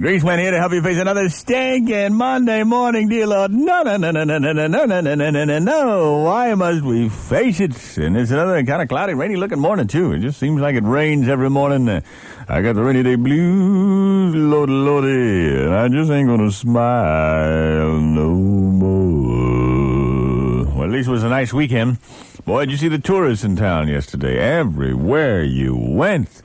Greaseman here to help you face another stinking Monday morning, dear Lord. No, no, no, no, no, no, no, no, no, no, no, no, no. Why must we face it? And it's another kind of cloudy, rainy looking morning, too. It just seems like it rains every morning. Uh, I got the rainy day blues, lordy, lordy, and I just ain't gonna smile no more. Well, at least it was a nice weekend. Boy, did you see the tourists in town yesterday? Everywhere you went.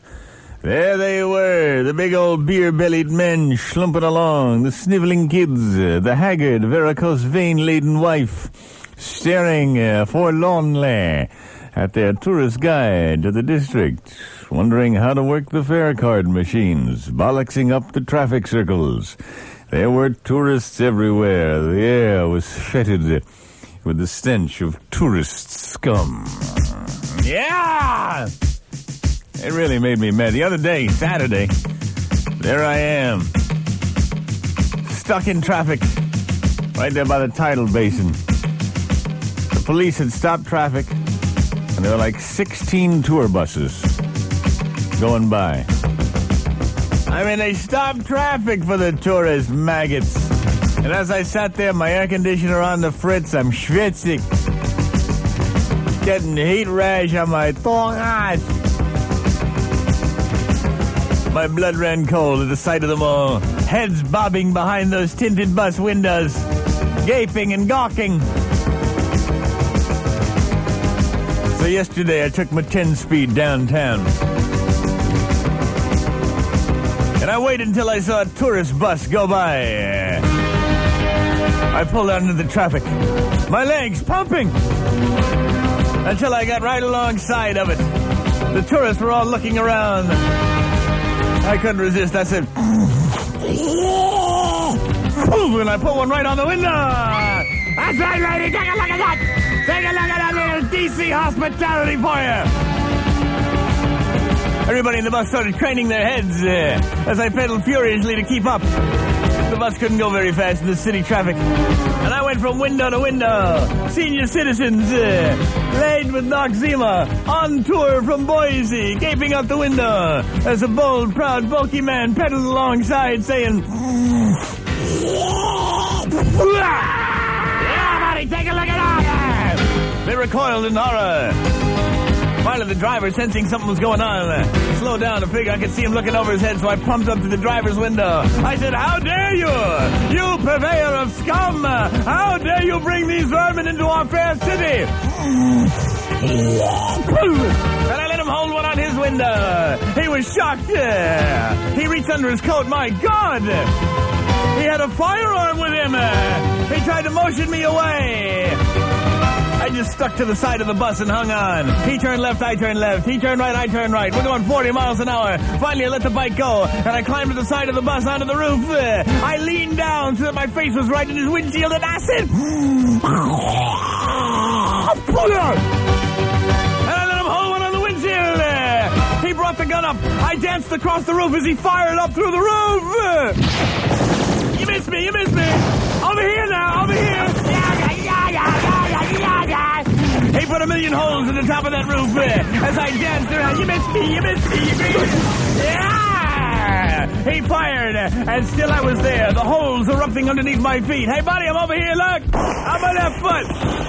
There they were, the big old beer-bellied men slumping along, the sniveling kids, the haggard, varicose vein-laden wife, staring uh, forlornly at their tourist guide to the district, wondering how to work the fare card machines, bollocksing up the traffic circles. There were tourists everywhere. The air was fetid with the stench of tourist scum. Yeah! It really made me mad. The other day, Saturday, there I am, stuck in traffic right there by the tidal basin. The police had stopped traffic, and there were like 16 tour buses going by. I mean, they stopped traffic for the tourist maggots. And as I sat there, my air conditioner on the fritz, I'm schwitzing. Getting heat rash on my thong. My blood ran cold at the sight of them all, heads bobbing behind those tinted bus windows, gaping and gawking. So yesterday I took my 10 speed downtown. And I waited until I saw a tourist bus go by. I pulled out into the traffic, my legs pumping, until I got right alongside of it. The tourists were all looking around. I couldn't resist. I said, and I put one right on the window. That's right, lady. Take a look at that. Take a look at that little DC hospitality for you. Everybody in the bus started craning their heads uh, as I pedaled furiously to keep up. The bus couldn't go very fast in the city traffic. And I went from window to window. Senior citizens, uh, laden with Noxzema, on tour from Boise, gaping out the window as a bold, proud, bulky man pedaled alongside saying, Yeah, buddy, take a look at that! They recoiled in horror. Finally, the driver, sensing something was going on, slowed down to figure I could see him looking over his head, so I pumped up to the driver's window. I said, How dare you! You purveyor of scum! How dare you bring these vermin into our fair city! And I let him hold one on his window. He was shocked. He reached under his coat. My God! He had a firearm with him. He tried to motion me away. I just stuck to the side of the bus and hung on. He turned left, I turned left. He turned right, I turned right. We're going 40 miles an hour. Finally, I let the bike go, and I climbed to the side of the bus onto the roof. I leaned down so that my face was right in his windshield, and I said! And I let him hold one on the windshield. He brought the gun up. I danced across the roof as he fired up through the roof. You missed me, you missed me. Over here now, over here. Put a million holes in the top of that roof uh, as I danced around. You missed me, you missed me, you missed me. Yeah! He fired, and still I was there. The holes erupting underneath my feet. Hey, buddy, I'm over here, look. I'm on left foot.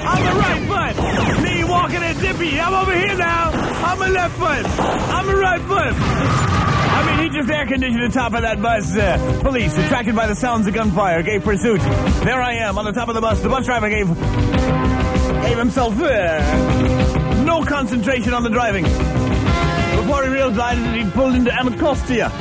I'm the right foot. Me walking and dippy. I'm over here now. I'm my left foot. I'm my right foot. I mean, he just air conditioned the top of that bus. Uh, police, attracted by the sounds of gunfire, gave pursuit. There I am on the top of the bus. The bus driver gave himself uh, no concentration on the driving. Before he realized that he'd pulled into Anacostia.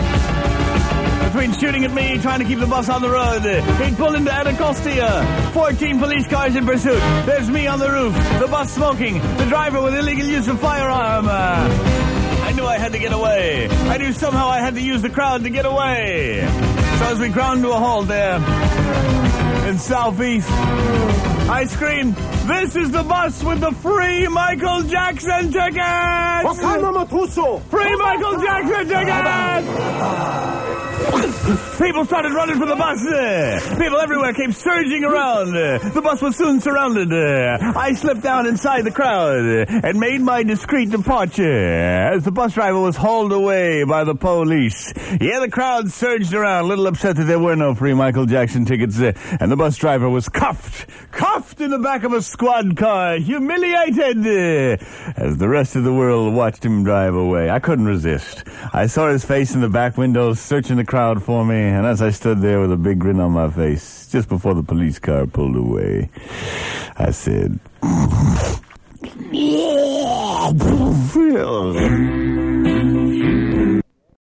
Between shooting at me, trying to keep the bus on the road, he'd pulled into Anacostia. 14 police cars in pursuit. There's me on the roof, the bus smoking, the driver with illegal use of firearm. Uh, I knew I had to get away. I knew somehow I had to use the crowd to get away. So as we ground to a halt there in Southeast, I screamed, This is the bus with the free Michael Jackson tickets! Free Michael Jackson tickets! People started running for the bus. People everywhere came surging around. The bus was soon surrounded. I slipped down inside the crowd and made my discreet departure as the bus driver was hauled away by the police. Yeah, the crowd surged around, a little upset that there were no free Michael Jackson tickets, and the bus driver was cuffed, cuffed in the back of a squad car, humiliated as the rest of the world watched him drive away. I couldn't resist. I saw his face in the back window searching the crowd for me, and as I stood there with a big grin on my face, just before the police car pulled away, I said,